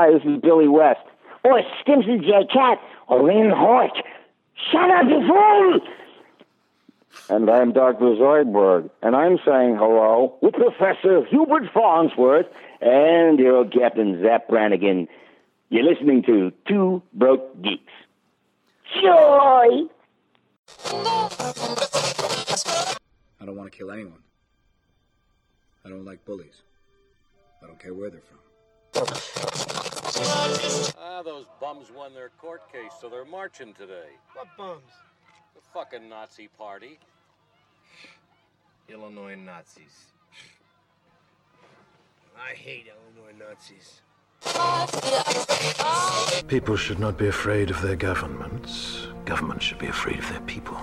Hi, this is Billy West. Or Stimpson J. Cat. Or Ren Hoek. Shut up, you fool! And I'm Dr. Zoidberg, and I'm saying hello with Professor Hubert Farnsworth and your old Captain Zapp Brannigan. You're listening to Two Broke Geeks. Joy! I don't want to kill anyone. I don't like bullies. I don't care where they're from. Ah, those bums won their court case, so they're marching today. What bums? The fucking Nazi party. Illinois Nazis. I hate Illinois Nazis. People should not be afraid of their governments. Governments should be afraid of their people.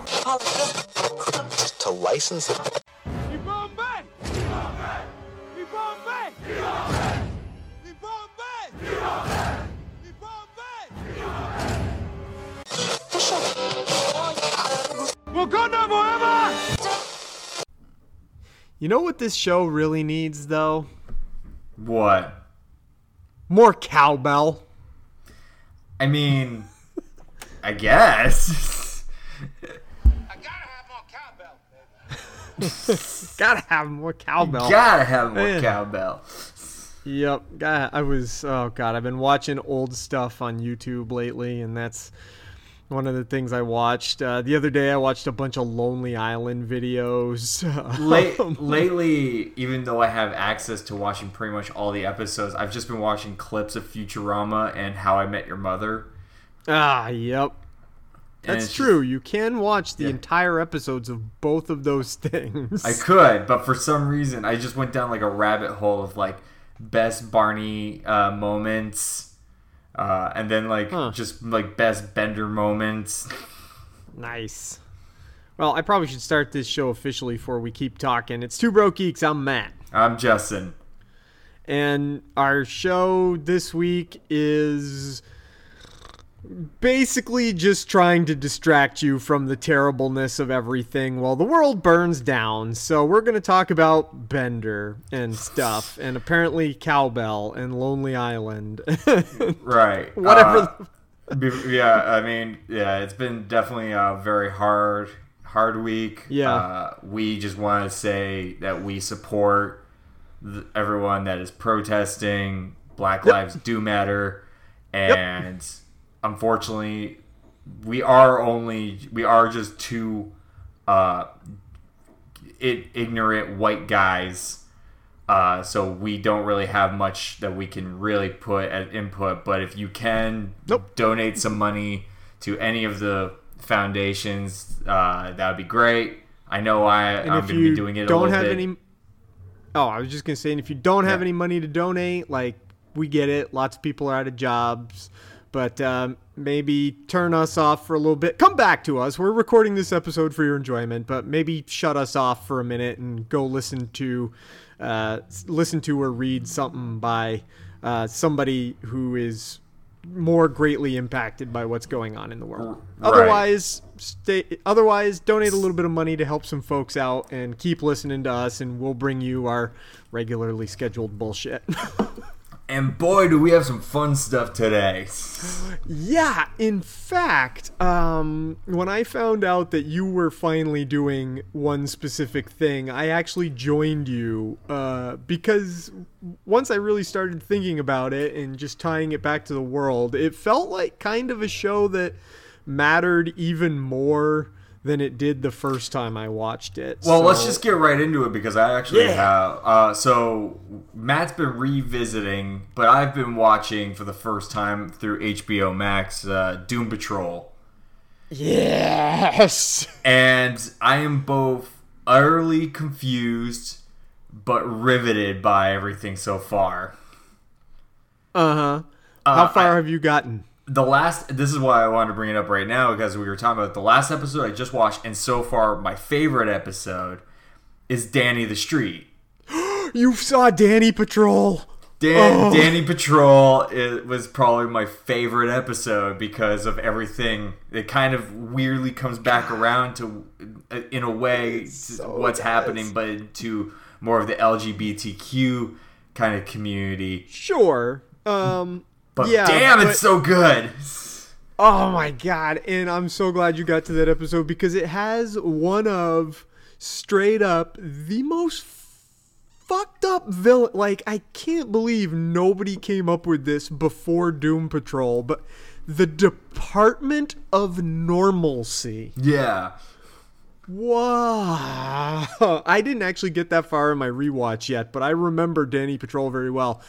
to license it. You know what this show really needs, though? What? More cowbell. I mean, I guess. Gotta have more cowbell. Gotta have more Man. cowbell. Yep. I was. Oh God, I've been watching old stuff on YouTube lately, and that's one of the things I watched. Uh, the other day, I watched a bunch of Lonely Island videos. Late, lately, even though I have access to watching pretty much all the episodes, I've just been watching clips of Futurama and How I Met Your Mother. ah, yep. And That's true. You can watch the Yeah. entire episodes of both of those things. I could, but for some reason, I just went down like a rabbit hole of like best Barney uh, moments, uh, and then like Huh. just like best Bender moments. Nice. Well, I probably should start this show officially before we keep talking. It's Two Broke Geeks. I'm Matt. I'm Justin. And our show this week is basically just trying to distract you from the terribleness of everything while the world burns down. So we're going to talk about Bender and stuff, and apparently Cowbell and Lonely Island. Right. Whatever Uh, be- yeah, I mean, yeah, it's been definitely a very hard, hard week. Yeah. Uh, we just want to say that we support th- everyone that is protesting. Black lives do matter, and unfortunately, we are only we are just two uh, ignorant white guys. Uh, so we don't really have much that we can really put at input. But if you can Nope. donate some money to any of the foundations, uh, that would be great. I know I, and I'm going to be doing it don't have bit. any oh i was just gonna say and if you don't have Yeah. any money to donate like we get it lots of people are out of jobs but um, maybe turn us off for a little bit come back to us we're recording this episode for your enjoyment but maybe shut us off for a minute and go listen to uh, listen to or read something by uh, somebody who is more greatly impacted by what's going on in the world. Right. Otherwise, stay. Otherwise, donate a little bit of money to help some folks out, and keep listening to us, and we'll bring you our regularly scheduled bullshit. And boy, do we have some fun stuff today. yeah, in fact, um, when I found out that you were finally doing one specific thing, I actually joined you uh, because once I really started thinking about it and just tying it back to the world, it felt like kind of a show that mattered even more than it did the first time I watched it. Well, let's just get right into it because I actually Yeah. have. Uh, so Matt's been revisiting, but I've been watching for the first time through HBO Max uh, Doom Patrol, yes. and I am both utterly confused but riveted by everything so far. Uh huh. How far I- have you gotten? The last this is why I wanted to bring it up right now because we were talking about the last episode I just watched and so far my favorite episode is Danny the Street. You saw Danny Patrol. Dan, Oh. Danny Patrol it was probably my favorite episode because of everything. It kind of weirdly comes back around to, in a way, so what's happening, but to more of the LGBTQ kind of community. Sure. Um, But Yeah, damn, but- it's so good. Oh my god! And I'm so glad you got to that episode because it has one of straight up the most fucked up villain. Like I can't believe nobody came up with this before Doom Patrol, but the Department of Normalcy. Yeah. Wow. I didn't actually get that far in my rewatch yet, but I remember Danny Patrol very well.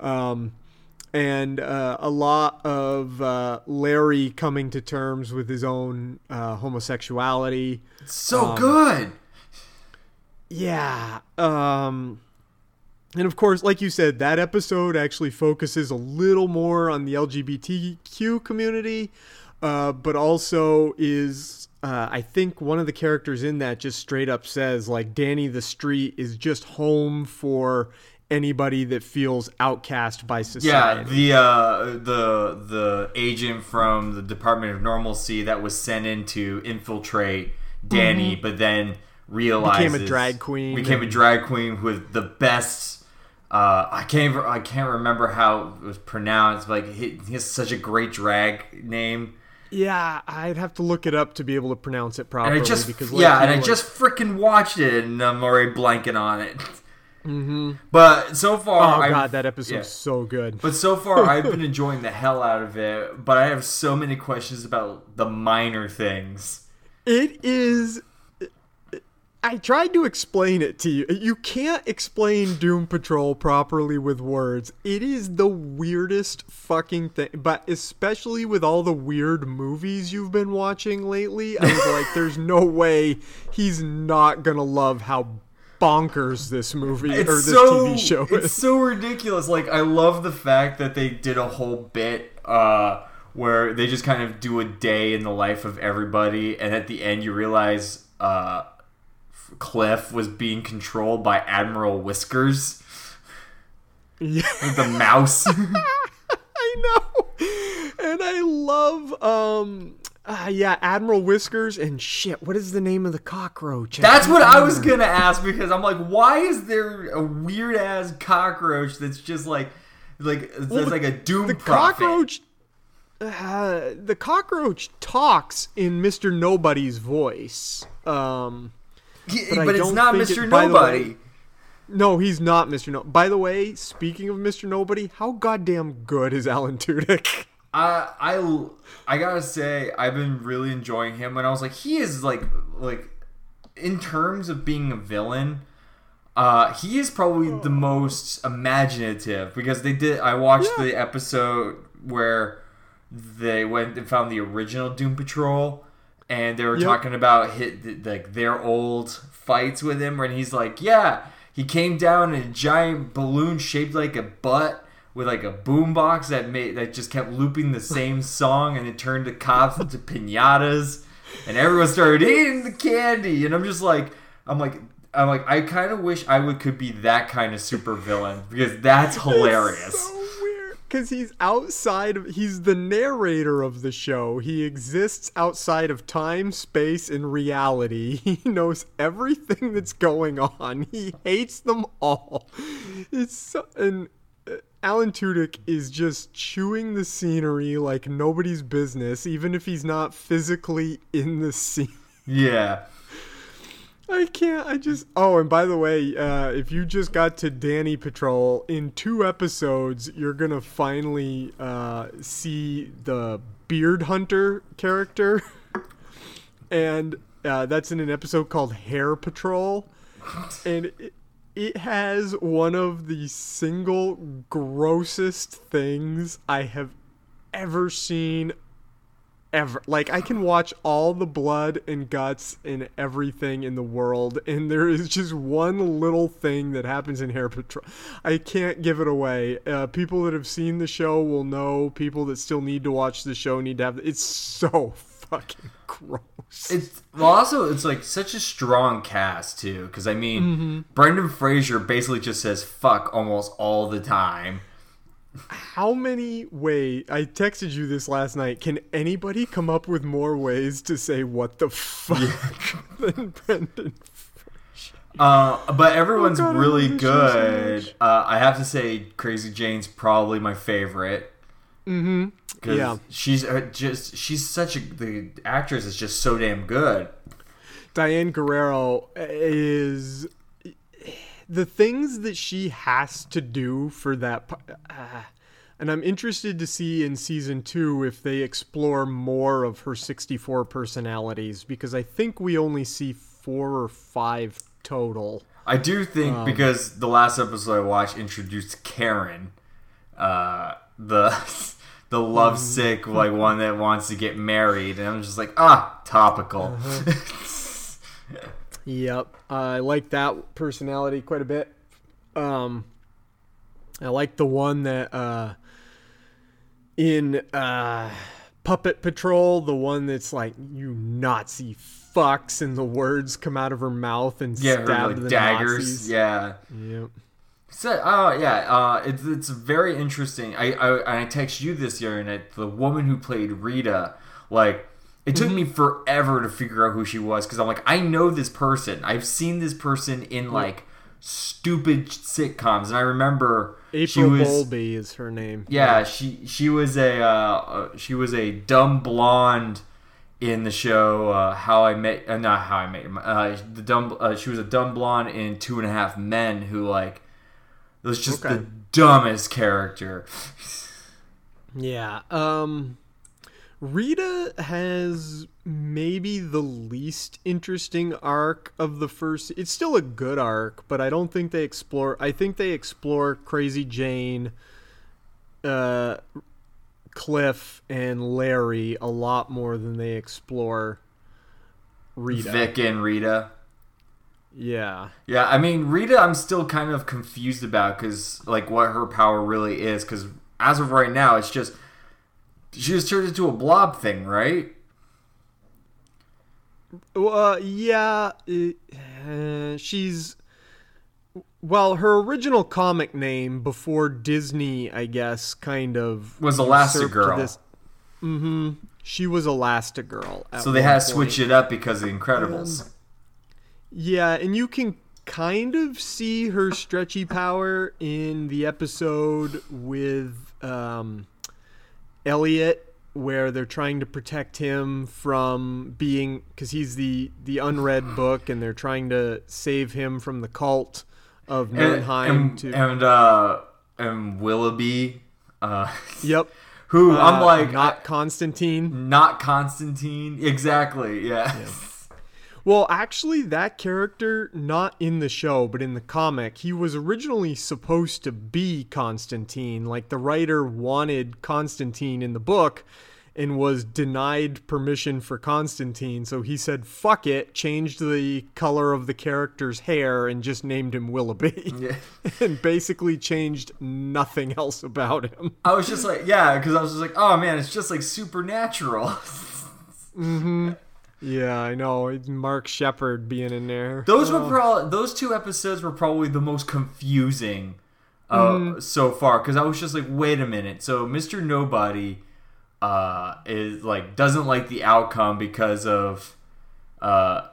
Um, and uh, a lot of uh, Larry coming to terms with his own uh, homosexuality. So Um, good. Yeah. Um, and of course, like you said, that episode actually focuses a little more on the LGBTQ community, uh, but also is, uh, I think, one of the characters in that just straight up says, like, Danny the Street is just home for anybody that feels outcast by society. Yeah, the uh, the the agent from the Department of Normalcy that was sent in to infiltrate Danny, but then realizes Mm-hmm. Became a drag queen Became a drag queen with the best. Uh, I can't. I can't remember how it was pronounced. Like he, he has such a great drag name, yeah, I'd have to look it up to be able to pronounce it and properly. I just because yeah, and I like- just freaking watched it, and I'm already blanking on it. Mm-hmm. But so far, Oh I've- god, that episode's yeah. so good. But so far, I've been enjoying the hell out of it. But I have so many questions about the minor things. It is. I tried to explain it to you. You can't explain Doom Patrol properly with words. It is the weirdest fucking thing. But especially with all the weird movies you've been watching lately, I was like, there's no way he's not gonna love how bonkers this movie It's or this so TV show it's so ridiculous. Like I love the fact that they did a whole bit uh, where they just kind of do a day in the life of everybody, and at the end you realize uh, Cliff was being controlled by Admiral Whiskers, Yeah. the mouse. I know. And I love um uh, yeah, Admiral Whiskers and shit, what is the name of the cockroach? That's what I was gonna ask because I'm like, why is there a weird ass cockroach that's just like, like that's the- like a doom The prophet? cockroach uh, the cockroach talks in Mr. Nobody's voice. Um Yeah, but I but, it's don't Mr. it- Nobody. way- no, he's not Mr. No. By the way, speaking of Mr. Nobody, how goddamn good is Alan Tudyk? I I I gotta say I've been really enjoying him, and I was like, he is like like in terms of being a villain. Uh, he is probably the most imaginative because they did. I watched Yeah. the episode where they went and found the original Doom Patrol, and they were Yep. talking about hit like their old fights with him, and he's like, "Yeah, he came down in a giant balloon shaped like a butt." With like a boombox that made that just kept looping the same song, and it turned the cops into pinatas, and everyone started eating the candy, and I'm just like, I'm like, I'm like, I kind of wish I would could be that kind of super villain because that's hilarious. so weird because he's outside of he's the narrator of the show. He exists outside of time space and reality. He knows everything that's going on. He hates them all. It's so and Alan Tudyk is just chewing the scenery like nobody's business, even if he's not physically in the scene. Yeah. I can't. I just. Oh, and by the way, uh, if you just got to Danny Patrol in two episodes, you're gonna finally uh, see the Beard Hunter character, and uh, that's in an episode called Hair Patrol, and it, it has one of the single grossest things I have ever seen ever. Like I can watch all the blood and guts and everything in the world, and there is just one little thing that happens in Hair Patrol. I can't give it away. Uh, people that have seen the show will know. People that still need to watch the show need to have. It's so fucking gross. It's well, also it's like such a strong cast too, because I mean, Mm-hmm. Brendan Fraser basically just says "fuck" almost all the time. How many way I texted you this last night? Can anybody come up with more ways to say what the fuck than Brendan? Uh, but everyone's Oh, God, really so good. uh, I have to say, Crazy Jane's probably my favorite. Mm-hmm. 'Cause Yeah. she's uh, just she's such a the actress is just so damn good. Diane Guerrero is the things that she has to do for that. Uh, and I'm interested to see in season two if they explore more of her 64 personalities because I think we only see four or five total. I do think Um, because the last episode I watched introduced Karen, uh, the the lovesick Mm-hmm. like one that wants to get married, and I'm just like ah topical. Uh-huh. Yep, I like that personality quite a bit. Um, I like the one that uh, in uh, Puppet Patrol, the one that's like "you Nazi fucks" and the words come out of her mouth and yeah, stab like the daggers. Nazis. Yeah. Yep. So, oh yeah, uh, it's it's very interesting. I, I I text you this year, and it, the woman who played Rita, like, it took me forever to figure out who she was because I'm like, I know this person. I've seen this person in like stupid sitcoms, and I remember April she was Bowlby is her name. yeah she she was a uh, uh, she was a dumb blonde in the show uh, How I Met uh, not How I Met uh, the dumb uh, she was a dumb blonde in Two and a Half Men who like was just Okay. the dumbest character. Yeah. Um Rita has maybe the least interesting arc of the first it's still a good arc, but I don't think they explore I think they explore Crazy Jane uh Cliff and Larry a lot more than they explore Rita. Vic and Rita. Yeah. Yeah, I mean Rita, I'm still kind of confused about because like what her power really is. Because as of right now, it's just she just turned into a blob thing, right? Well, uh, yeah, uh, she's well, her original comic name before Disney, I guess, kind of Was Elastigirl. Mm-hmm. She was Elastigirl. So they had to switch it up because of the Incredibles. Yeah, and you can kind of see her stretchy power in the episode with um, Elliot, where they're trying to protect him from being because he's the the unread book, and they're trying to save him from the cult of and, Nurnheim. and, and uh and Willoughby, uh, yep, who I'm Uh, like not Constantine. not Constantine, exactly, yeah. Well, actually, that character, not in the show, but in the comic, he was originally supposed to be Constantine. Like, the writer wanted Constantine in the book and was denied permission for Constantine. So he said, fuck it, changed the color of the character's hair, and just named him Willoughby. Yeah. and basically changed nothing else about him. I was just like, yeah, because I was just like, oh man, it's just like supernatural. Mm-hmm. Yeah, I know. Mark Sheppard being in there. Those were Oh. probably those two episodes were probably the most confusing uh, Mm-hmm. so far because I was just like, wait a minute. So Mr. Nobody uh, is like doesn't like the outcome because of uh,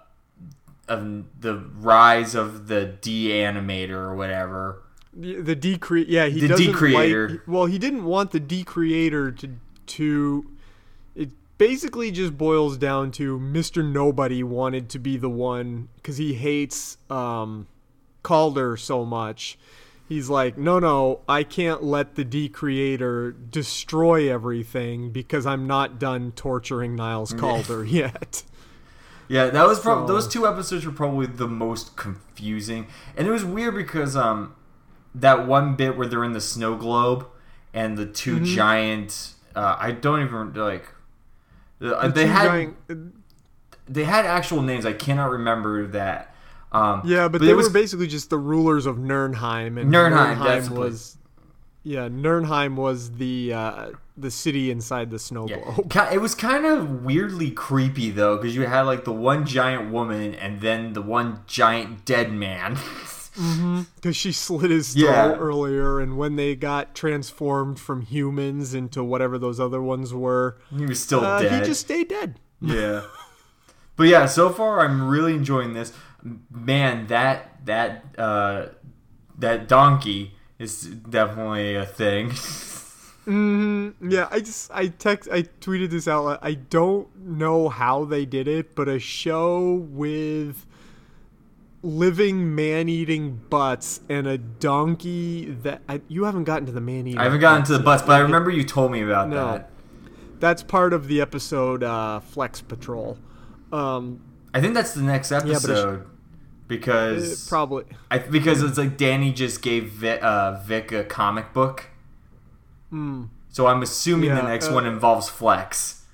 of the rise of the D animator or whatever. the, the decre yeah he The doesn't decreator. like well he didn't want the decreator to to basically just boils down to Mr. Nobody wanted to be the one cuz he hates um Calder so much he's like no no I can't let the decreator destroy everything because I'm not done torturing Niles Calder yet Yeah, that was probably So- those two episodes were probably the most confusing, and it was weird because um, that one bit where they're in the snow globe and the 2 Mm-hmm. giant, uh, I don't even like. Uh, The they had giant- they had actual names. I cannot remember that. Um, Yeah, but, it they was were basically just the rulers of Nurnheim, and Nurnheim, that's was, yeah, Nurnheim was the uh, the city inside the snow globe. Ki- It was kind of weirdly creepy though, because you had like the one giant woman and then the one giant dead man. Because she slit his throat Yeah. earlier, and when they got transformed from humans into whatever those other ones were, he was still uh, dead. he just stayed dead. Yeah. But yeah, so far I'm really enjoying this. Man, that that uh that donkey is definitely a thing. Mm-hmm. Yeah, I just I text I tweeted this out. I don't know how they did it, but a show with living man-eating butts and a donkey that I, you haven't gotten to the man-eating. I haven't gotten to the butts, but I remember you told me about No. that. That's part of the episode uh, Flex Patrol. Um, I think that's the next episode uh, because probably. I, because it's like Danny just gave Vic, uh, Vic a comic book. So I'm assuming the Hmm. Next uh, one involves Flex.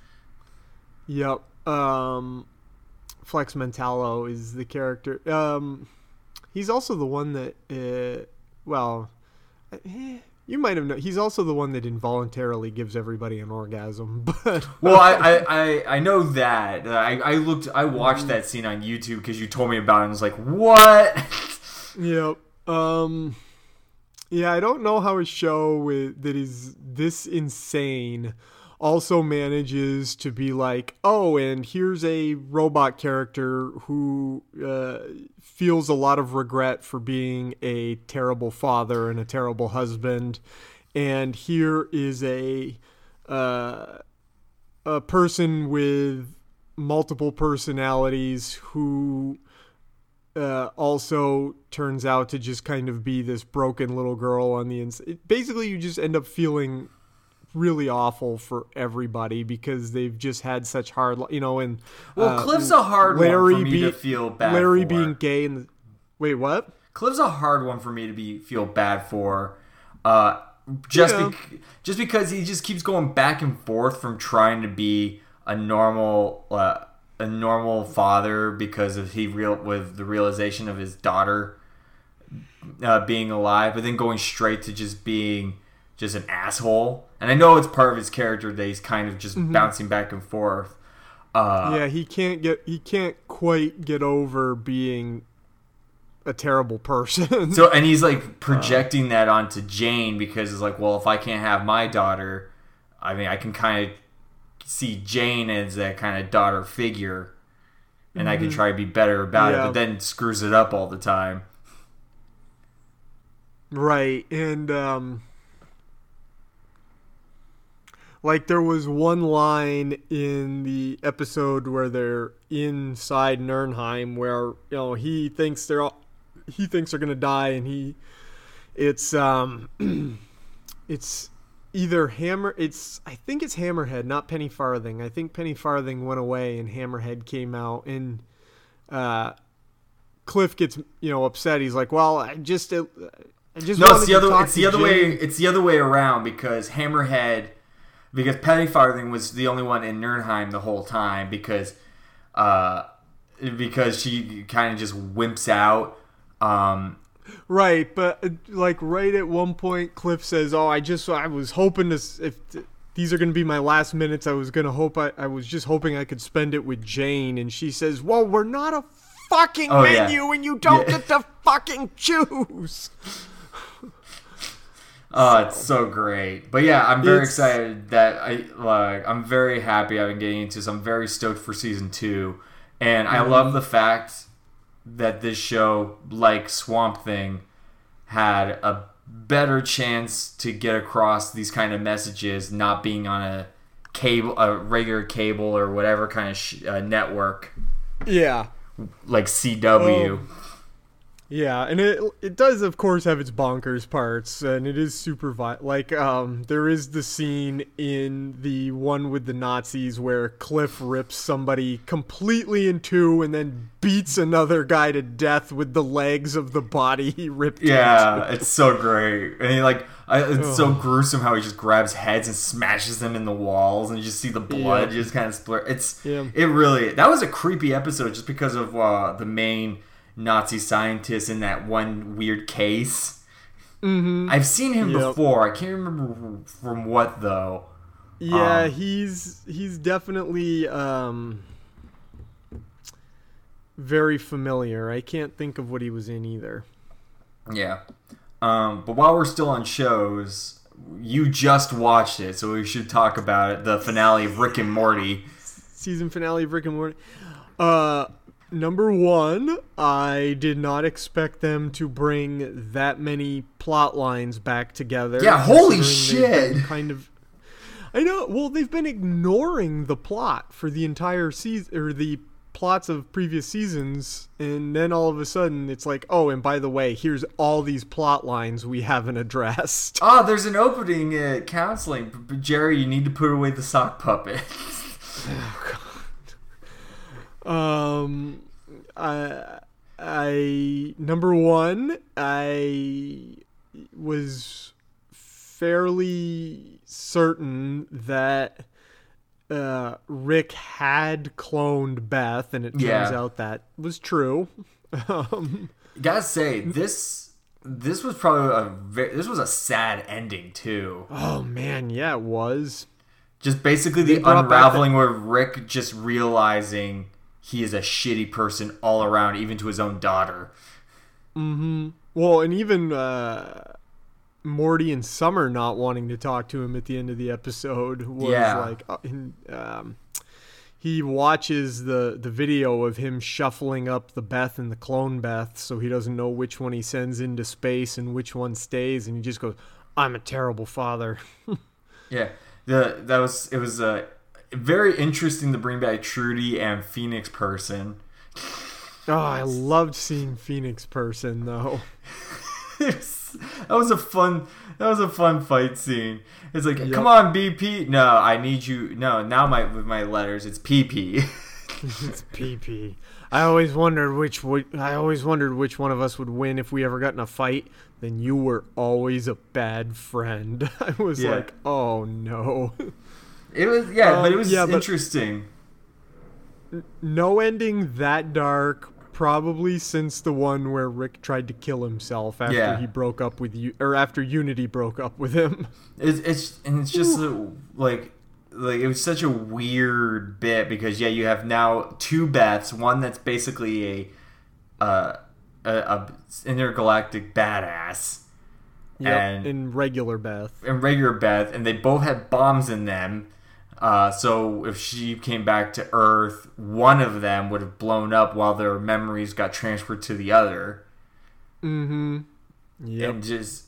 Yep. Um, Flex Mentallo is the character. Um, he's also the one that, uh, well, eh, you might have known. He's also the one that involuntarily gives everybody an orgasm. But Well, I, I, I, I know that. I, I looked, I watched that scene on YouTube because you told me about it. and I was like, what? Yep. Um yeah, I don't know how a show with, that is this insane also manages to be like, "Oh, and here's a robot character who uh, feels a lot of regret for being a terrible father and a terrible husband." And here is a uh, a person with multiple personalities who uh, also turns out to just kind of be this broken little girl on the inside. Basically, you just end up feeling really awful for everybody because they've just had such hard, you know. And Well, uh, Cliff's a hard one Larry for me be- to feel bad Larry for. being gay and wait, what? Cliff's a hard one for me to be feel bad for. Uh, just Yeah. bec- just because he just keeps going back and forth from trying to be a normal uh, a normal father because of he real with the realization of his daughter uh, being alive, but then going straight to just being just an asshole. And I know it's part of his character that he's kind of just Mm-hmm. bouncing back and forth. Uh, yeah, he can't get he can't quite get over being a terrible person. So and he's like projecting that onto Jane because it's like, well, if I can't have my daughter, I mean, I can kind of see Jane as that kind of daughter figure, and I can try to be better about it, but then screws it up all the time. Right, and um like there was one line in the episode where they're inside Nurnheim where you know he thinks they're all, he thinks they're going to die and he it's um it's either hammer it's I think it's Hammerhead, not Penny Farthing. I think Penny Farthing went away and Hammerhead came out and uh Cliff gets you know upset. He's like, "Well, I just I just No, it's the other. It's the to other way. It's the other way around because Hammerhead, because Penny Farthing was the only one in Nurnheim the whole time because, uh, because she kind of just wimps out. Um, Right, but uh, like right at one point, Cliff says, "Oh, I just I was hoping to if th- these are going to be my last minutes. I was going to hope I I was just hoping I could spend it with Jane." And she says, "Well, we're not a fucking Oh, yeah. menu, and you don't Yeah. get to fucking choose." Oh, it's so great. But yeah, I'm very It's- excited that I like I'm very happy I've been getting into this. I'm very stoked for season 2. And I love the fact that this show like Swamp Thing had a better chance to get across these kind of messages not being on a cable a regular cable or whatever kind of sh- uh, network Yeah, like CW. Yeah, and it it does of course have its bonkers parts, and it is super vi- like um there is the scene in the one with the Nazis where Cliff rips somebody completely in two and then beats another guy to death with the legs of the body he ripped. Yeah, it's so great, and he like I, it's so gruesome how he just grabs heads and smashes them in the walls, and you just see the blood Yeah. just kind of split. It's Yeah. it really that was a creepy episode just because of uh, the main Nazi scientist in that one weird case. Mm-hmm. I've seen him Yep. before. I can't remember from what though. Yeah, Um, he's he's definitely um very familiar. I can't think of what he was in either. Yeah. Um, but while we're still on shows, you just watched it, so we should talk about it. The finale of Rick and Morty. Season finale of Rick and Morty. Uh number one, I did not expect them to bring that many plot lines back together. Yeah, holy considering they've been shit. Kind of. I know. Well, they've been ignoring the plot for the entire season, or the plots of previous seasons, and then all of a sudden it's like, oh, and by the way, here's all these plot lines we haven't addressed. Oh, there's an opening at counseling. Jerry, you need to put away the sock puppet. Um, I, I number one, I was fairly certain that uh, Rick had cloned Beth, and it turns Yeah. out that was true. um, Gotta say, this this was probably a very, this was a sad ending too. oh man, yeah, it was. Just basically the unraveling where Rick just realizing he is a shitty person all around, even to his own daughter. Mhm. Well, and even uh, Morty and Summer not wanting to talk to him at the end of the episode was Yeah. like, uh, um, he watches the the video of him shuffling up the Beth and the clone Beth, so he doesn't know which one he sends into space and which one stays, and he just goes, "I'm a terrible father." Yeah, the that was it was uh, very interesting to bring back Trudy and Phoenix person. oh, I loved seeing Phoenix person though. that was a fun that was a fun fight scene. It's like, come on, BP. No, I need you. No, now my with my letters, it's PP. It's PP. I always wondered which would, I always wondered which one of us would win if we ever got in a fight. Then you were always a bad friend. I was Yeah. like, oh no. It was yeah, but it Um, was yeah, interesting. no ending that dark. Probably since the one where Rick tried to kill himself after Yeah. he broke up with you, or after Unity broke up with him. It's it's and it's just uh, like like it was such a weird bit because yeah, you have now two Beths, one that's basically a uh, a, a intergalactic badass, and in regular Beth. and regular Beth, and they both had bombs in them. Uh, so if she came back to Earth, one of them would have blown up while their memories got transferred to the other. Yep. And just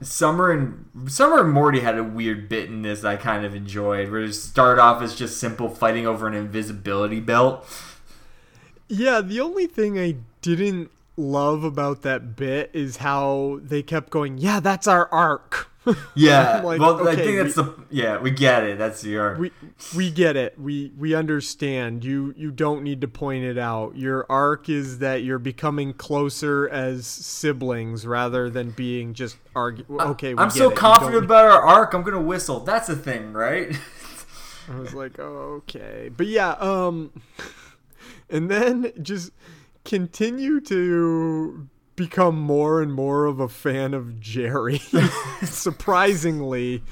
Summer and Summer and Morty had a weird bit in this I kind of enjoyed. Where it started off as just simple fighting over an invisibility belt. Yeah, the only thing I didn't love about that bit is how they kept going, yeah, that's our arc. Yeah, like, well, I think that's we- the yeah we get it. That's your we we get it. We we understand. You you don't need to point it out. Your arc is that you're becoming closer as siblings rather than being just argue. Okay, I'm so it. Confident about our arc. I'm gonna whistle. That's a thing, right? I was like, oh, okay, but yeah, um, and then just continue to become more and more of a fan of Jerry, surprisingly,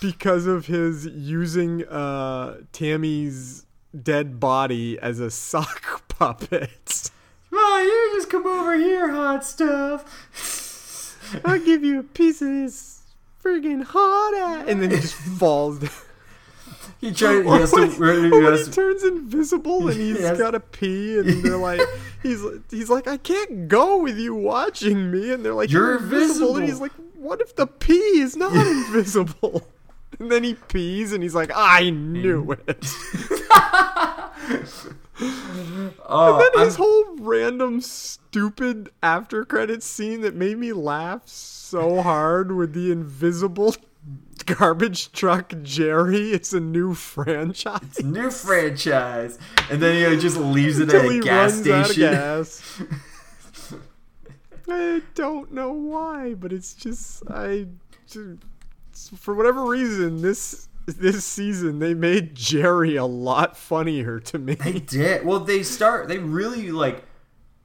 because of his using uh Tammy's dead body as a sock puppet. oh, you just come over here, hot stuff. I'll give you a piece of this friggin' hot ass, and then he just falls down. He. He has when, to. he, he he has- turns invisible and he's Yes. got to pee, and they're like, he's he's like, I can't go with you watching me, and they're like, You're invisible. and he's like, what if the pee is not invisible? And then he pees, and he's like, I knew mm. it. oh, then I'm- his whole random stupid after credits scene that made me laugh so hard with the invisible garbage truck Jerry. It's a new franchise. new franchise, and then he just leaves it at a gas runs out of station. gas. I don't know why, but it's just I ju- for whatever reason this this season they made Jerry a lot funnier to me. They did. Well, they start. They really like.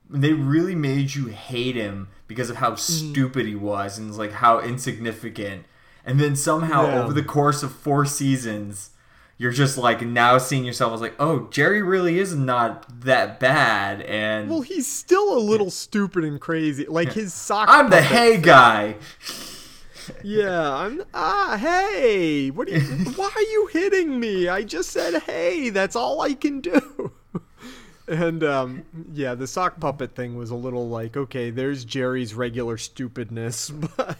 They really made you hate him because of how Mm-hmm. stupid he was and like how insignificant. And then somehow Yeah. over the course of four seasons, you're just like now seeing yourself as like, oh, Jerry really is not that bad. And Well, he's still a little stupid and crazy. Like his sock. I'm the hey guy. Yeah, I'm. Ah, hey! What? Are you, why are you hitting me? I just said hey. That's all I can do. and um, yeah, the sock puppet thing was a little like, okay, there's Jerry's regular stupidness, but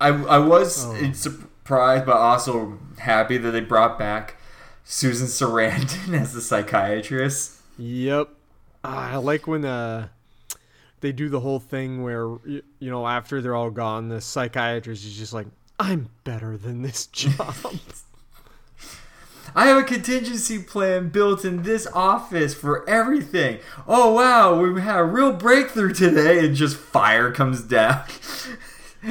I I was Oh. surprised, but also happy that they brought back Susan Sarandon as the psychiatrist. Yep. Ah, I like when uh they do the whole thing where you know after they're all gone, the psychiatrist is just like, "I'm better than this job." I have a contingency plan built in this office for everything. Oh wow, we had a real breakthrough today, and just fire comes down.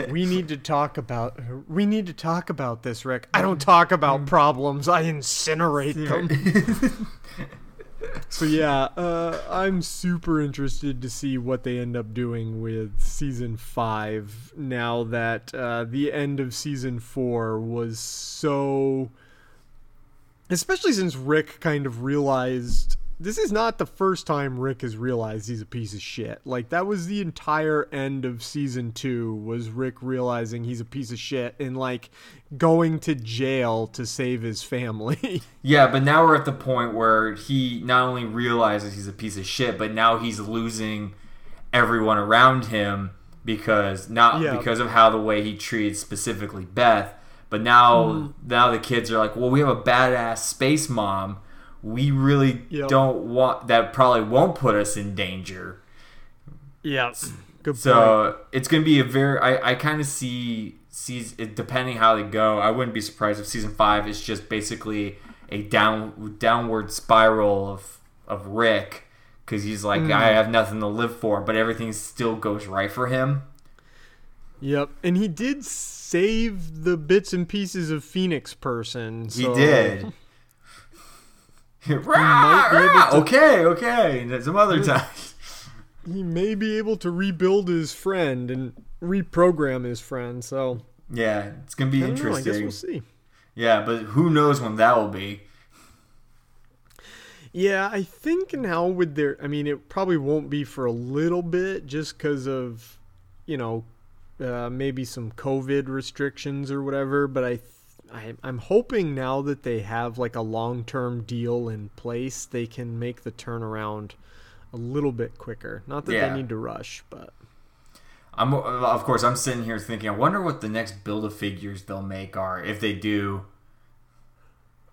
we need to talk about we need to talk about this, Rick. I don't talk about problems. I incinerate them. so yeah, uh, I'm super interested to see what they end up doing with season five. Now that uh, the end of season four was so, especially since Rick kind of realized this is not the first time Rick has realized he's a piece of shit. Like that was the entire end of season 2 was Rick realizing he's a piece of shit and like going to jail to save his family. Yeah, but now we're at the point where he not only realizes he's a piece of shit, but now he's losing everyone around him because not Yeah. because of how the way he treats specifically Beth. But now mm-hmm. now the kids are like, well, we have a badass space mom. We really Yep. don't want that. Probably won't put us in danger. yes. Good So it's gonna be a very. I, I kind of see sees it depending how they go. I wouldn't be surprised if season five is just basically a down downward spiral of of Rick because he's like Mm. I have nothing to live for, but everything still goes right for him. Yep. And he did save the bits and pieces of Phoenix person. He did. Might be to- okay, okay. And some other time. He may be able to rebuild his friend and reprogram his friend. So Yeah, it's gonna be I don't know, I interesting. guess we'll see. Yeah, but who knows when that will be? Yeah, I think now with their, I mean, it probably won't be for a little bit just because of, you know, uh, maybe some COVID restrictions or whatever. But I, I, I'm hoping now that they have like a long term deal in place, they can make the turnaround a little bit quicker. Not that Yeah. they need to rush, but I'm uh, of course I'm sitting here thinking, I wonder what the next build of figures they'll make are if they do.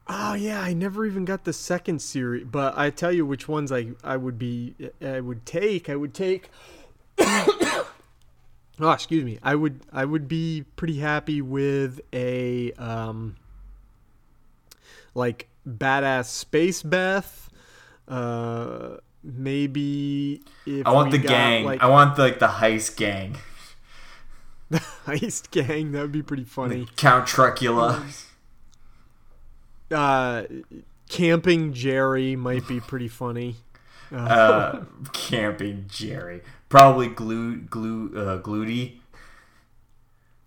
Oh yeah, I never even got the second series, but I tell you which ones I I would be I would take. I would take. oh, excuse me. I would I would be pretty happy with a um like badass space Beth. Uh, maybe if I want the got, gang. like I want the, like the heist gang. The heist gang. That would be pretty funny. Count Trucula. Uh, camping Jerry might be pretty funny. uh, camping Jerry. Probably glue glue uh, Glootie.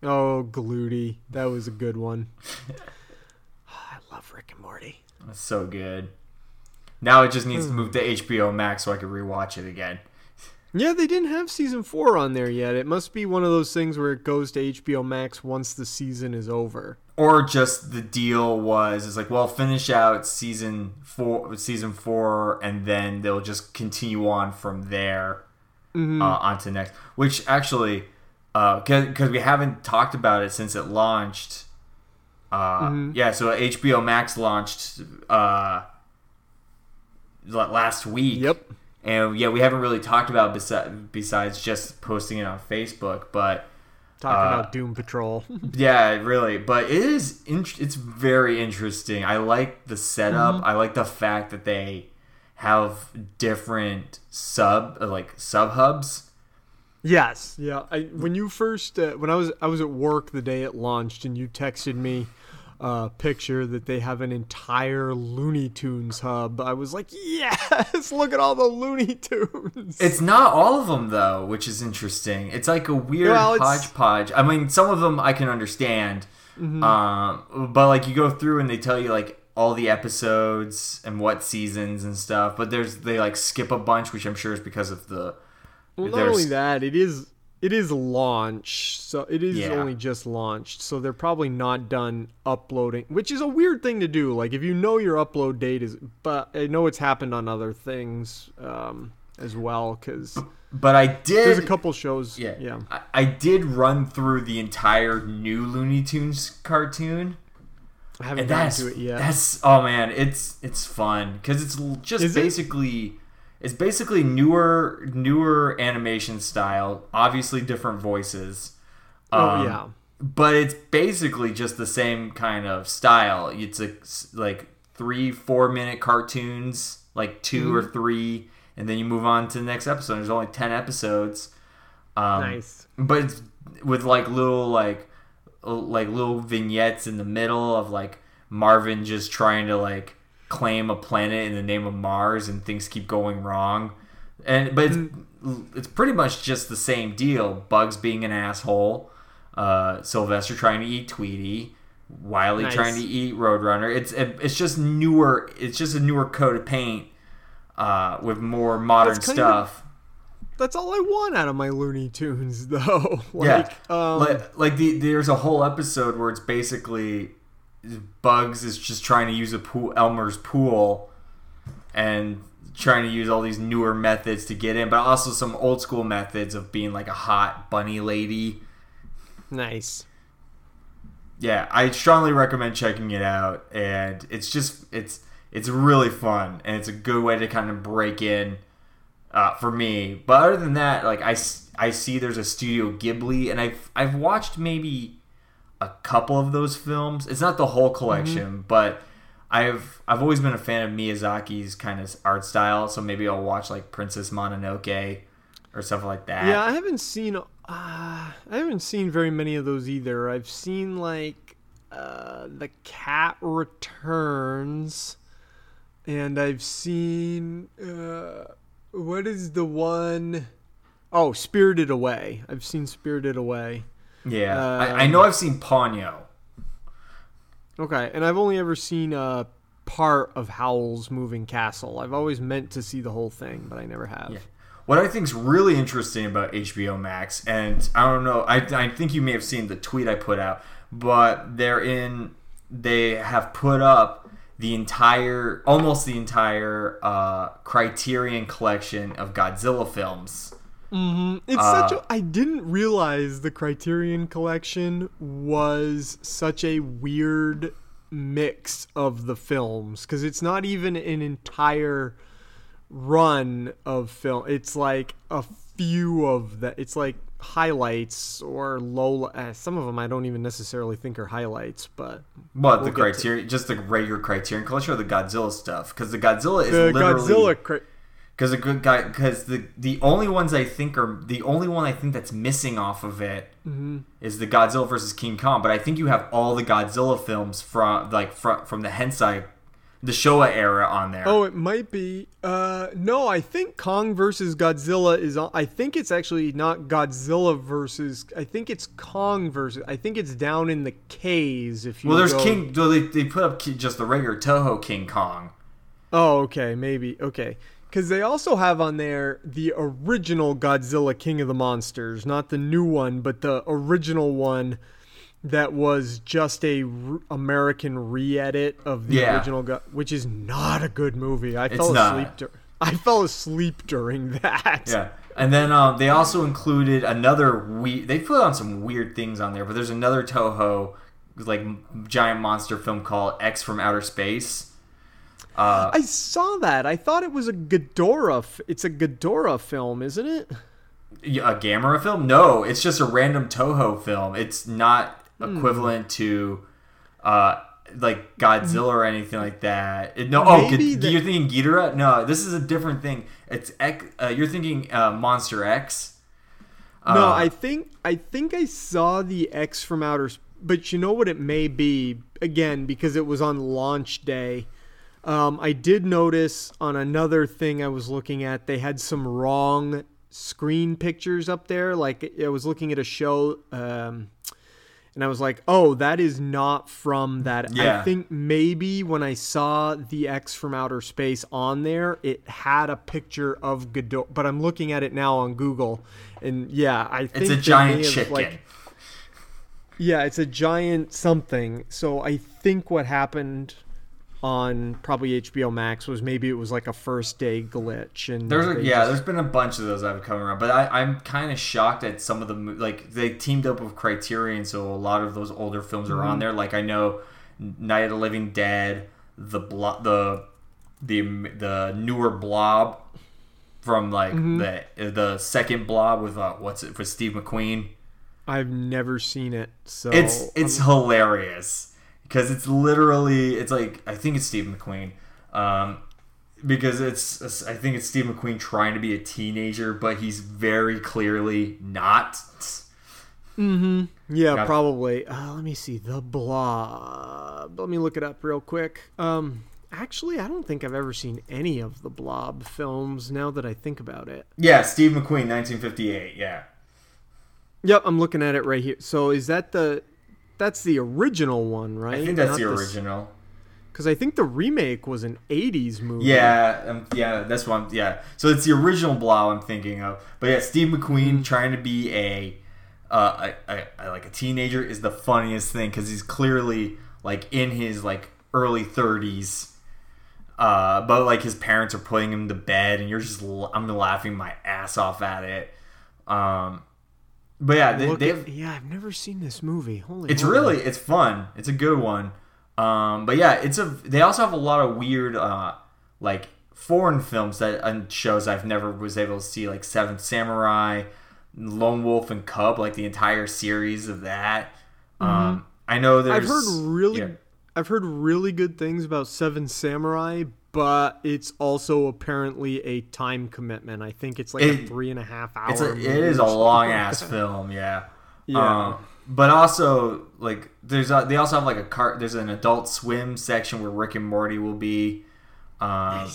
Oh, Glootie. That was a good one. I love Rick and Morty. That's so good. Now it just needs Hmm. to move to HBO Max so I can rewatch it again. Yeah, they didn't have season four on there yet. It must be one of those things where it goes to HBO Max once the season is over. Or just the deal was it's like, well, finish out season four, season four, and then they'll just continue on from there Mm-hmm. uh, onto next. Which actually, because we haven't talked about it since it launched. Uh, Mm-hmm. Yeah, so HBO Max launched uh, last week. Yep. And yeah, we haven't really talked about besi- besides just posting it on Facebook, but Talking Uh, about Doom Patrol. yeah, really. But it is. In- it's very interesting. I like the setup. Mm-hmm. I like the fact that they have different sub like sub hubs. yes. Yeah. I when you first uh, when I was I was at work the day it launched and you texted me a picture that they have an entire Looney Tunes hub. I was like, yes, look at all the Looney Tunes. It's not all of them though, which is interesting. It's like a weird Well, hodgepodge. I mean, some of them I can understand, Mm-hmm. um, but like you go through and they tell you like all the episodes and what seasons and stuff. But there's they like skip a bunch, which I'm sure is because of the Well, not only that, it is it is launched, so it is Yeah. only just launched, so they're probably not done uploading, which is a weird thing to do. Like if you know your upload date is, but I know it's happened on other things um, as well because But I did. there's a couple shows. Yeah, yeah. I, I did run through the entire new Looney Tunes cartoon. I haven't and gotten to it yet. that's oh man, it's it's fun because it's just Is it? basically it's basically newer newer animation style, obviously different voices. oh Um, yeah. but it's basically just the same kind of style. It's a, like three, four minute cartoons, like 2 or Mm-hmm. three, and then you move on to the next episode. There's only ten episodes. Um, Nice. but it's with like little like like little vignettes in the middle of like Marvin just trying to like claim a planet in the name of Mars and things keep going wrong. And but it's, it's pretty much just the same deal. Bugs being an asshole, uh, Sylvester trying to eat Tweety, Wiley Nice. trying to eat Roadrunner. It's it's just newer. It's just a newer coat of paint uh, with more modern kind of- stuff. That's all I want out of my Looney Tunes, though. like, yeah, um, like, like the, there's a whole episode where it's basically Bugs is just trying to use a pool, Elmer's pool, and trying to use all these newer methods to get in, but also some old school methods of being like a hot bunny lady. nice. Yeah, I strongly recommend checking it out, and it's just it's it's really fun, and it's a good way to kind of break in uh, for me. But other than that, like I, I see there's a Studio Ghibli, and I've I've watched maybe a couple of those films. It's not the whole collection, but I've I've always been a fan of Miyazaki's kind of art style. So maybe I'll watch like Princess Mononoke or stuff like that. Yeah, I haven't seen. Uh, I haven't seen very many of those either. I've seen like uh, the Cat Returns, and I've seen uh, what is the one oh Spirited Away. I've seen Spirited Away. yeah. I, I Um, know I've seen Ponyo. Okay, and I've only ever seen a part of Howl's Moving Castle. I've always meant to see the whole thing, but I never have. Yeah. What I think is really interesting about HBO Max, and I don't know, I, I think you may have seen the tweet I put out, but they're in, they have put up the entire, almost the entire uh, Criterion collection of Godzilla films. It's such a. I didn't realize the Criterion Collection was such a weird mix of the films because it's not even an entire run of film. It's like a few of the. It's like highlights or low. Uh, some of them I don't even necessarily think are highlights, but What, We'll the criteria? to- just the regular Criterion collection or the Godzilla stuff? Because the Godzilla is the literally. Godzilla. Cri- Because a good guy, because the the only ones I think are the only one I think that's missing off of it is Mm-hmm. the Godzilla versus King Kong. But I think you have all the Godzilla films from like from from the Heisei, the Showa era on there. Oh, it might be. Uh, no, I think Kong versus Godzilla is. on I think it's actually not Godzilla versus. I think it's Kong versus. I think it's down in the K's. If you well, there's go- King. Well, they they put up just the regular Toho King Kong. Oh, okay, maybe okay. Because they also have on there the original Godzilla King of the Monsters, not the new one, but the original one that was just a r- American re-edit of the Yeah. original, Go- which is not a good movie. I It's fell not. asleep. Dur- I fell asleep during that. Yeah. And then um, they also included another we they put on some weird things on there, but there's another Toho like giant monster film called X from Outer Space. Uh, I saw that. I thought it was a Ghidorah. F- it's a Ghidorah film, isn't it? a Gamera film? No, it's just a random Toho film. It's not Equivalent to uh, like Godzilla or anything like that. It- no, oh, G- the- you're thinking Ghidorah? No, this is a different thing. It's X, uh, you're thinking uh, Monster X. no, Uh, I think I think I saw the X from Outer, but you know what it may be again because it was on launch day. Um, I did notice on another thing I was looking at they had some wrong screen pictures up there. Like I was looking at a show, um, and I was like, "Oh, that is not from that." Yeah. I think maybe when I saw the X from Outer Space on there, it had a picture of Godot, but I'm looking at it now on Google, and yeah, I think It's a giant chicken. like- yeah, it's a giant something. So I think what happened on probably HBO Max was maybe it was like a first day glitch, and There's a, yeah, just- there's been a bunch of those I've come around, but I, I'm kind of shocked at some of the like they teamed up with Criterion, so a lot of those older films are on Mhm. there. Like I know Night of the Living Dead, the blo- the the the newer Blob from like Mhm. the the second Blob with uh, what's it for Steve McQueen. I've never seen it, so It's it's I'm- hilarious because it's literally it's like I think it's Steve McQueen, um, because it's I think it's Steve McQueen trying to be a teenager, but he's very clearly not. Mm-hmm. Yeah, Got- probably. Uh, let me see. The Blob. Let me look it up real quick. Um, actually, I don't think I've ever seen any of the Blob films. Now that I think about it. Yeah, Steve McQueen, 1958. Yeah, Yep, I'm looking at it right here. So is that the? That's the original one, right? I think that's the original. Because I think the remake was an '80s movie. Yeah, um, yeah, that's one. Yeah, so it's the original Blob I'm thinking of. But yeah, Steve McQueen trying to be a, uh, a, a, like a teenager is the funniest thing because he's clearly like in his like early 30s. Uh, but like his parents are putting him to bed, and you're just l- I'm laughing my ass off at it. Um, but yeah, they, Look they at- yeah, I've never seen this movie. Holy. it's really it's fun. It's a good one. Um, but yeah, it's a. They also have a lot of weird, uh, like foreign films that and shows I've never was able to see, like Seventh Samurai, Lone Wolf and Cub, like the entire series of that. Um, I know there's. I've heard really, yeah. I've heard really good things about Seven Samurai, but it's also apparently a time commitment. I think it's like a three and a half hour. It's a, it is a long ass film, yeah. Yeah. Um, but also, like, there's a, they also have like a cart. There's an Adult Swim section where Rick and Morty will be. Um,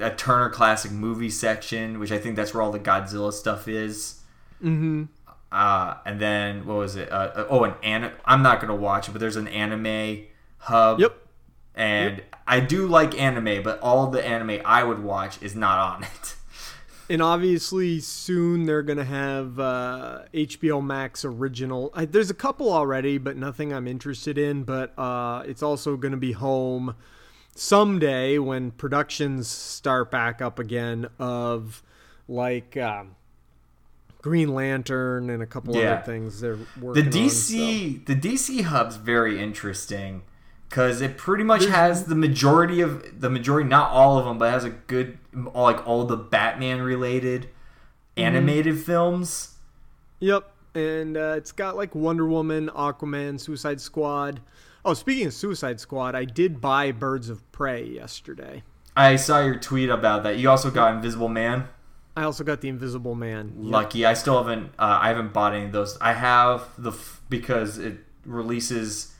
A Turner Classic Movie section, which I think that's where all the Godzilla stuff is. Mm-hmm. Uh, and then what was it? Uh, oh, an anime. I'm not gonna watch it, but there's an anime hub. Yep. And I do like anime, but all the anime I would watch is not on it. And obviously, soon they're gonna have uh, HBO Max original. I, there's a couple already, but nothing I'm interested in. But uh, it's also gonna be home someday when productions start back up again of like um, Green Lantern and a couple Yeah. other things they're The working on. DC the DC hub's very interesting because it pretty much has the majority of the majority, not all of them, but has a good like all the Batman related Mm-hmm. animated films. Yep, and uh, it's got like Wonder Woman, Aquaman, Suicide Squad. Oh, speaking of Suicide Squad, I did buy Birds of Prey yesterday. I saw your tweet about that. You also got Invisible Man. I also got the Invisible Man. Yep. Lucky. I still haven't. Uh, I haven't bought any of those. I have the f- because it releases.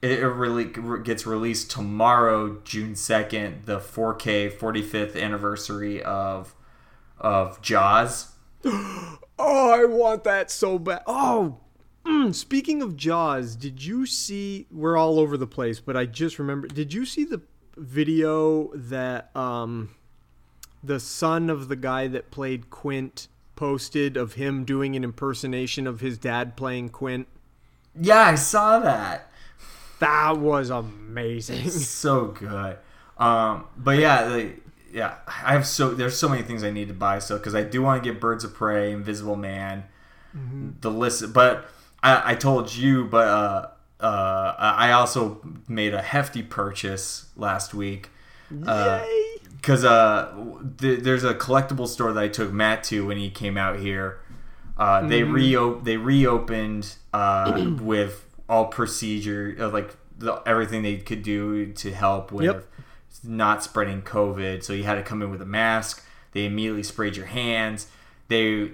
It really gets released tomorrow, June second, the 4K 45th anniversary of of Jaws. Oh, I want that so bad. Oh, mm, speaking of Jaws, did you see? We're all over the place, but I just remember. Did you see the video that um, the son of the guy that played Quint posted of him doing an impersonation of his dad playing Quint? Yeah, I saw that. That was amazing. so good. Um, but yeah, the, yeah, I have so there's so many things I need to buy. So because I do want to get Birds of Prey, Invisible Man, the list. But I, I told you, but uh, uh, I also made a hefty purchase last week. Because uh, th- there's a collectible store that I took Matt to when he came out here. Uh, They Mhm. reo- they reopened uh, with all procedure uh, like the, everything they could do to help with Yep. not spreading COVID. So you had to come in with a mask. They immediately sprayed your hands. They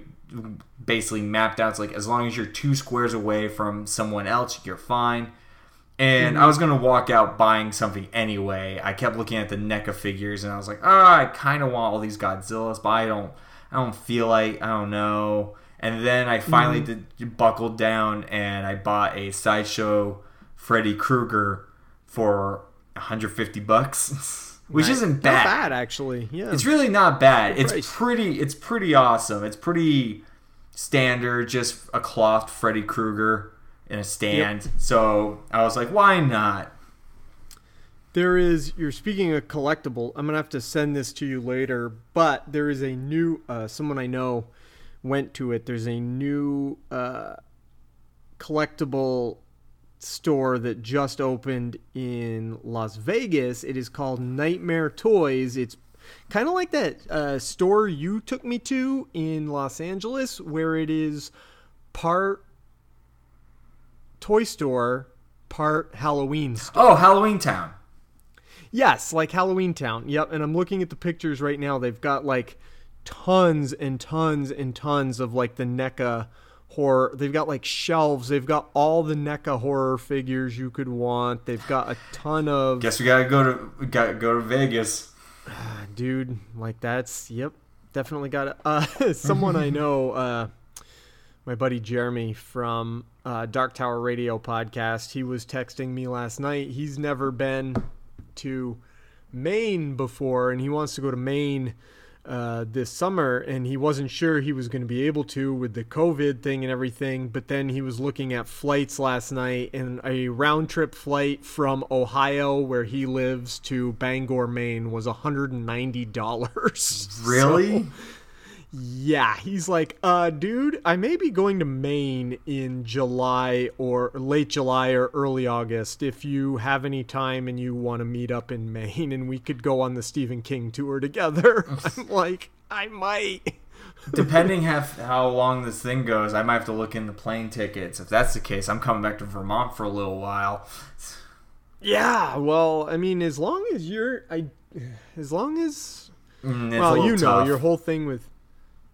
basically mapped out it's like as long as you're two squares away from someone else, you're fine. And I was gonna walk out buying something anyway. I kept looking at the NECA figures, and I was like, "Ah, I kind of want all these Godzillas, but I don't, I don't feel like, I don't know." And then I finally Mm-hmm. did, buckled down and I bought a sideshow Freddy Krueger for 150 bucks, which isn't Not bad. bad actually. Yeah. It's really not bad. It's price. pretty. It's pretty awesome. It's pretty standard, just a cloth Freddy Krueger in a stand. So I was like, why not? There is. You're speaking of collectible. I'm gonna have to send this to you later. But there is a new. Uh, someone I know went to it. There's a new uh, collectible store that just opened in Las Vegas. It is called Nightmare Toys. It's kind of like that uh, store you took me to in Los Angeles, where it is part toy store, part Halloween store. Oh, Halloween Town. Yes, like Halloween Town. Yep, and I'm looking at the pictures right now. They've got like tons and tons and tons of like the NECA horror. They've got like shelves. They've got all the NECA horror figures you could want. They've got a ton of Guess we gotta go to we gotta go to Vegas. dude, like that's yep, definitely got. Uh, someone I know, uh, my buddy Jeremy from uh, Dark Tower Radio podcast. He was texting me last night. He's never been to Maine before, and he wants to go to Maine uh, this summer, and he wasn't sure he was going to be able to with the COVID thing and everything. But then he was looking at flights last night, and a round trip flight from Ohio, where he lives, to Bangor, Maine, was $190. Really? Yeah, he's like, uh, dude, I may be going to Maine in July or late July or early August. If you have any time and you want to meet up in Maine and we could go on the Stephen King tour together, I'm like, I might. Depending half how long this thing goes, I might have to look into plane tickets. If that's the case, I'm coming back to Vermont for a little while. Yeah, well, I mean, as long as you're, I, as long as, Mm, well, you know, your whole thing with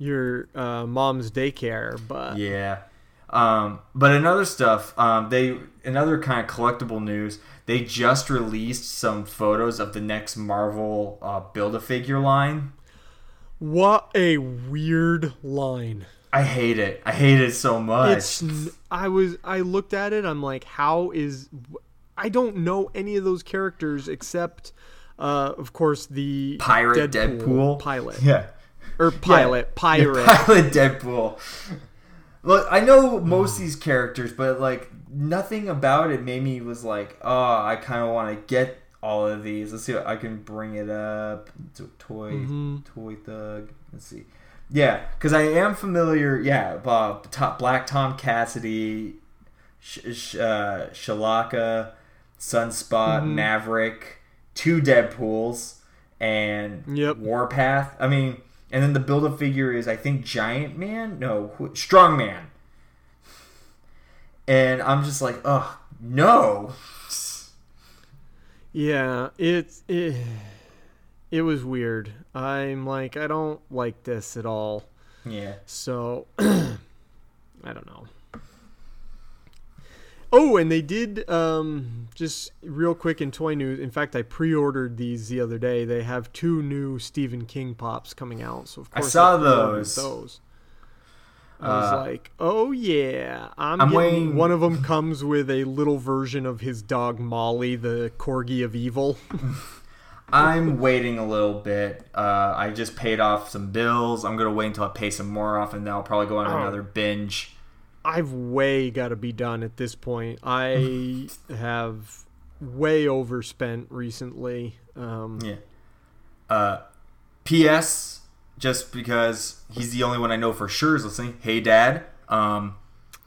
your uh, mom's daycare, but Yeah. Um, but another stuff, um, they another kind of collectible news. They just released some photos of the next Marvel uh, Build a Figure line. what a weird line. I hate it. I hate it so much. It's I was I looked at it. I'm like, how is I don't know any of those characters except, uh, of course, the Pirate Deadpool, pilot Yeah. Or pilot Yeah, pirate. pilot Deadpool. Look, I know most of these characters, but like nothing about it made me was like, oh, I kind of want to get all of these. Let's see if I can bring it up. To- Toy, Mm-hmm. toy thug. Let's see. Yeah, because I am familiar. Yeah, uh, top, Black Tom Cassidy, Sh- Sh- uh, Shalaka, Sunspot, Mm-hmm. Maverick, two Deadpools, and Yep. Warpath. I mean, and then the build a figure is I think Giant Man, no, Strong Man. And I'm just like, oh no. Yeah, it's it, it was weird. I'm like, I don't like this at all. Yeah. So I don't know. Oh, and they did um, just real quick in toy news. In fact, I pre-ordered these the other day. They have two new Stephen King pops coming out. So of course I saw pre-ordered those. Those. I was Uh, like, "Oh yeah, I'm, I'm getting." waiting- One of them comes with a little version of his dog Molly, the corgi of evil. I'm waiting a little bit. Uh, I just paid off some bills. I'm gonna wait until I pay some more off, and then I'll probably go on Oh. another binge. I've way got to be done at this point. I have way overspent recently. Um, Yeah. Uh, P.S. Just because he's the only one I know for sure is listening. Hey, Dad. Um,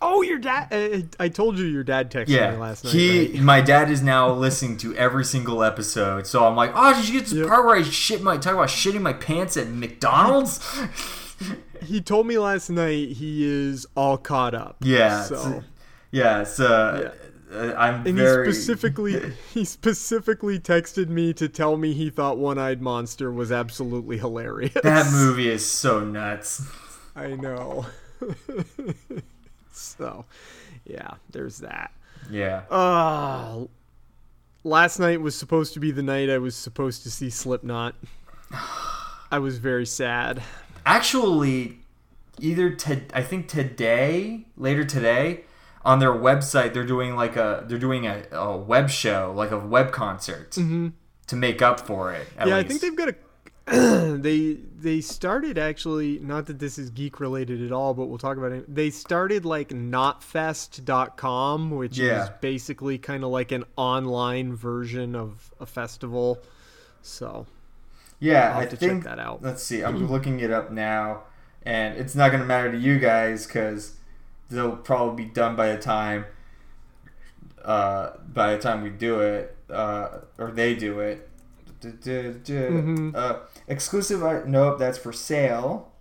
Oh, your dad! Uh, I told you your dad texted me last night. he. right? My dad is now listening to every single episode. So I'm like, oh, did you get to the Yep. part where I shit my talk about shitting my pants at McDonald's? He told me last night he is all caught up. yeah. So yeah. It's, uh, uh, I'm and very. he specifically he specifically texted me to tell me he thought One Eyed Monster was absolutely hilarious. that movie is so nuts. I know. so, yeah, there's that. Yeah. Uh, last night was supposed to be the night I was supposed to see Slipknot. I was very sad. Actually, either to I think today, later today, on their website they're doing like a they're doing a, a web show, like a web concert to make up for it. Mm-hmm. yeah, I think they've got a. they they started actually not that this is geek related at all, but we'll talk about it. They started like knotfest.com, which Yeah. is basically kind of like an online version of a festival. So Yeah, I have to check think that out. Let's see. I'm looking it up now, and it's not going to matter to you guys because they'll probably be done by the time uh, by the time we do it uh, or they do it. Mm-hmm. Uh, exclusive. Nope, that's for sale.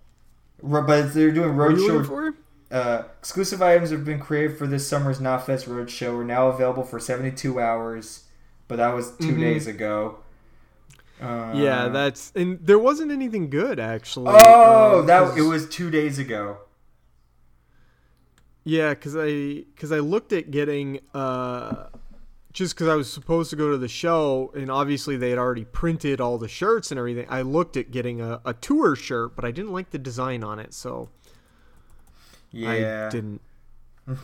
But they're doing roadshow. Uh, exclusive items have been created for this summer's Knotfest Roadshow. Are now available for 72 hours, but that was 2 days ago. Uh, Yeah, that's and there wasn't anything good actually. Oh, uh, that it was two days ago. Yeah, because I because I looked at getting uh, just because I was supposed to go to the show, and obviously they had already printed all the shirts and everything. I looked at getting a, a tour shirt, but I didn't like the design on it, so Yeah, I didn't.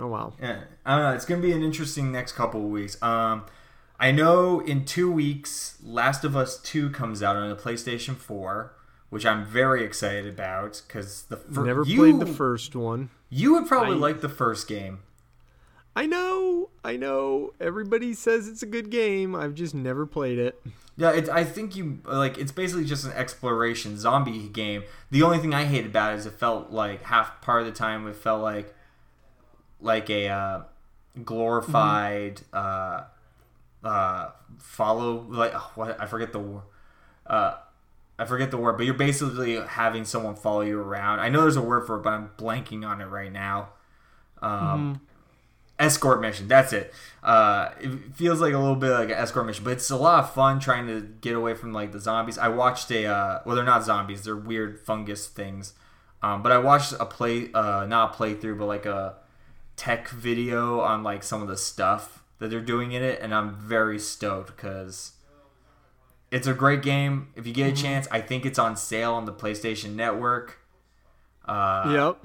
Oh wow. Yeah, I don't know. It's gonna be an interesting next couple of weeks. Um, I know in two weeks, Last of Us Two comes out on the PlayStation Four, which I'm very excited about because the fir- Never you, played the first one. You would probably I- like the first game. I know, I know. Everybody says it's a good game. I've just never played it. Yeah, it, I think you like. It's basically just an exploration zombie game. The only thing I hate about it is it felt like half part of the time it felt like like a uh, glorified uh, uh, follow like oh, what I forget the word. Uh, I forget the word, but you're basically having someone follow you around. I know there's a word for it, but I'm blanking on it right now. Um, escort mission. That's it. Uh, it feels like a little bit like an escort mission, but it's a lot of fun trying to get away from like the zombies. I watched a uh, well, they're not zombies; they're weird fungus things. Um, but I watched a play, uh, not a playthrough, but like a tech video on like some of the stuff that they're doing in it, and I'm very stoked because it's a great game. If you get a chance, I think it's on sale on the PlayStation Network. Uh, yep.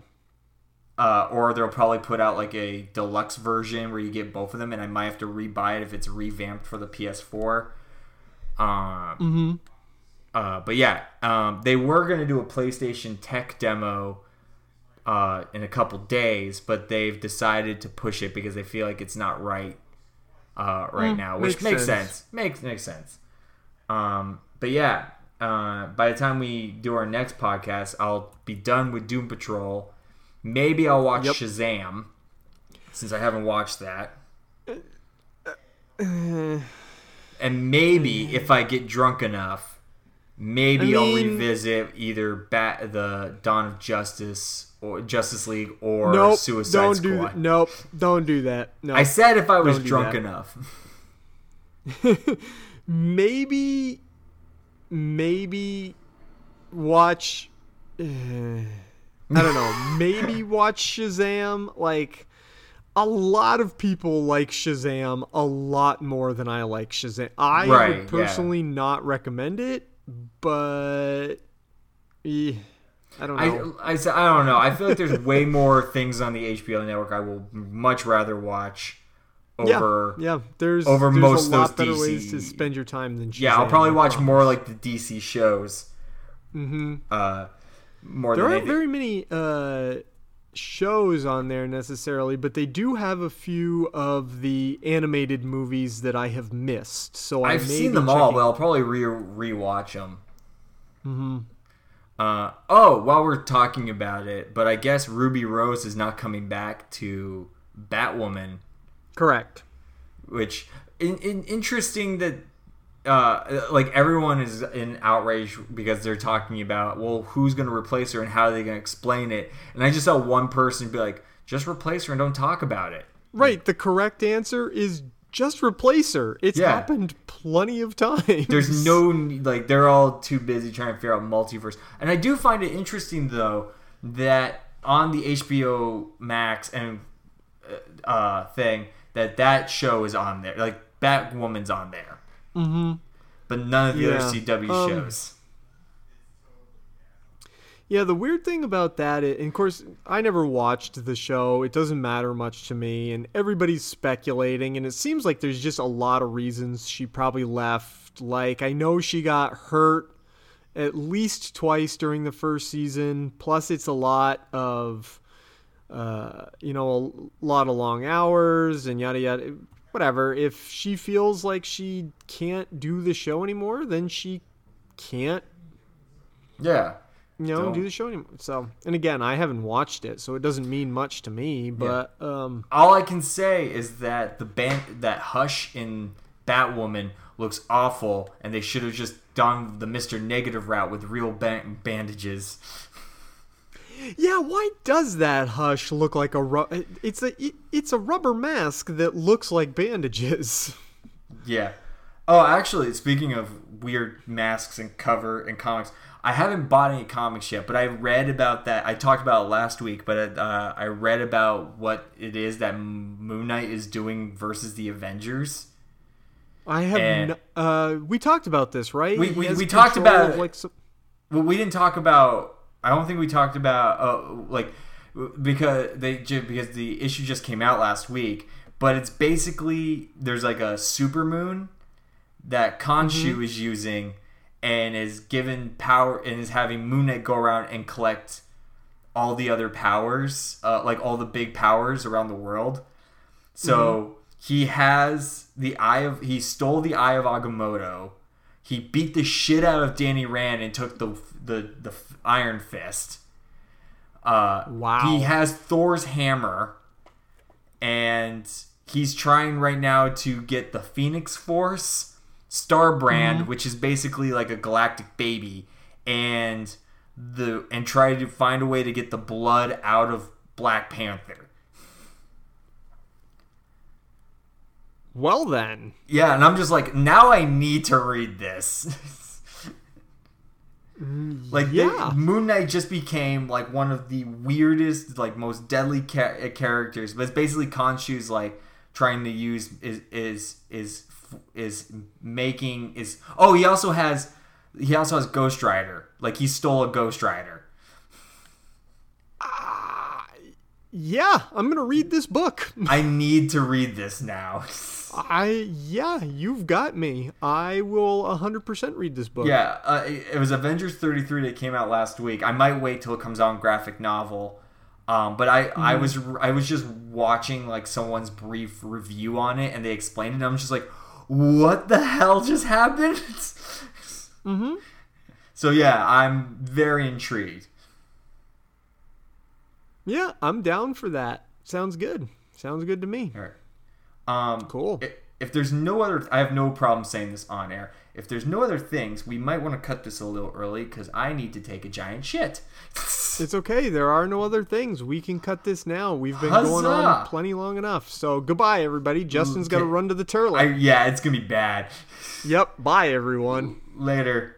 uh, or they'll probably put out like a deluxe version where you get both of them, and I might have to rebuy it if it's revamped for the PS4. Um, uh, but yeah, um, they were gonna do a PlayStation Tech demo uh, in a couple days, but they've decided to push it because they feel like it's not right uh, right now, which makes makes sense. sense. Makes makes sense. Um, but yeah, uh, by the time we do our next podcast, I'll be done with Doom Patrol. Maybe I'll watch Yep. Shazam since I haven't watched that. And maybe if I get drunk enough, maybe I I'll mean- revisit either Bat the Dawn of Justice or Justice League or Nope. Suicide don't Squad. do that. Nope. Don't do that. No. I said if I was drunk that. enough. maybe maybe watch uh, I don't know, maybe watch Shazam like a lot of people like Shazam a lot more than I like Shazam. I Right, would yeah. personally not recommend it, but eh, I don't know. I, I, I don't know. I feel like there's way more things on the HBO network I will much rather watch over. yeah, yeah. There's over there's most a of those better ways to DC spend your time than Shazam. Yeah, I'll probably watch more like the DC shows. Mm-hmm. Uh, more There aren't very many uh, shows on there necessarily, but they do have a few of the animated movies that I have missed. So I I've seen them all, but I'll probably re rewatch them. Mm-hmm. Uh, oh, while we're talking about it, but I guess Ruby Rose is not coming back to Batwoman, Correct. which in, in interesting that uh, like everyone is in outrage because they're talking about well who's going to replace her and how are they going to explain it, and I just saw one person be like just replace her and don't talk about it. Right. The correct answer is just replace her. It's Yeah. happened plenty of times. There's no like they're all too busy trying to figure out multiverse. And I do find it interesting though that on the HBO Max and uh, uh thing that that show is on there. Like Batwoman's on there. Mm-hmm. But none of the Yeah. other CW Um, shows. Yeah, the weird thing about that, and of course, I never watched the show. It doesn't matter much to me, and everybody's speculating, and it seems like there's just a lot of reasons she probably left. Like, I know she got hurt at least twice during the first season, plus, it's a lot of, uh, you know, a lot of long hours and yada yada. Whatever. If she feels like she can't do the show anymore, then she can't Yeah. You know, Don't. do the show anymore. So, and again, I haven't watched it, so it doesn't mean much to me. But um, All I can say is that the band that Hush in Batwoman looks awful, and they should have just done the Mister Negative route with real ban- bandages. yeah, why does that hush look like a ru- it's a it- it's a rubber mask that looks like bandages. Yeah. Oh, actually, speaking of weird masks and cover and comics, I haven't bought any comics yet, but I read about that. I talked about it last week, but uh, I read about what it is that Moon Knight is doing versus the Avengers. I have And- uh we talked about this, right? We- we- we talked about it. like some, Well, we didn't talk about. I don't think we talked about uh, like because they because the issue just came out last week. But it's basically there's like a super moon that Khonshu is using and is given power and is having Moon Knight go around and collect all the other powers, uh, like all the big powers around the world. So he has the eye of he stole the eye of Agamotto. He beat the shit out of Danny Rand and took the the the Iron Fist. Uh, Wow. He has Thor's hammer, and he's trying right now to get the Phoenix Force, Starbrand, mm-hmm. which is basically like a galactic baby, and the and try to find a way to get the blood out of Black Panther. well then. Yeah, and I'm just like, now I need to read this. Mm, like, they- yeah. Moon Knight just became like one of the weirdest, like most deadly ca- characters. But it's basically Khonshu's like trying to use is is is is making is. Oh, he also has he also has Ghost Rider. Like he stole a Ghost Rider. Yeah, I'm gonna read this book. I need to read this now. I yeah, you've got me. I will 100% read this book. Yeah, uh, it it was Avengers 33 that came out last week. I might wait till it comes out in graphic novel. Um, but I, I was I was just watching like someone's brief review on it, and they explained it. And I'm just like, what the hell just happened? mm-hmm. So yeah, I'm very intrigued. Yeah, I'm down for that. Sounds good. Sounds good to me. All right. Um, Cool. i- If there's no other, I have no problem saying this on air. If there's no other things, we might want to cut this a little early because I need to take a giant shit. It's okay. There are no other things. We can cut this now. We've been going on plenty long enough. So goodbye, everybody. Justin's got to run to the turlet. I, yeah, it's gonna be bad. Yep. Bye, everyone. Later.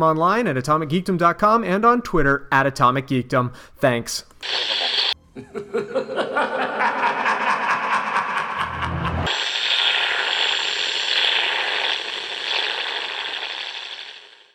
Geekdom online at atomicgeekdom.com and on Twitter at atomicgeekdom. Thanks.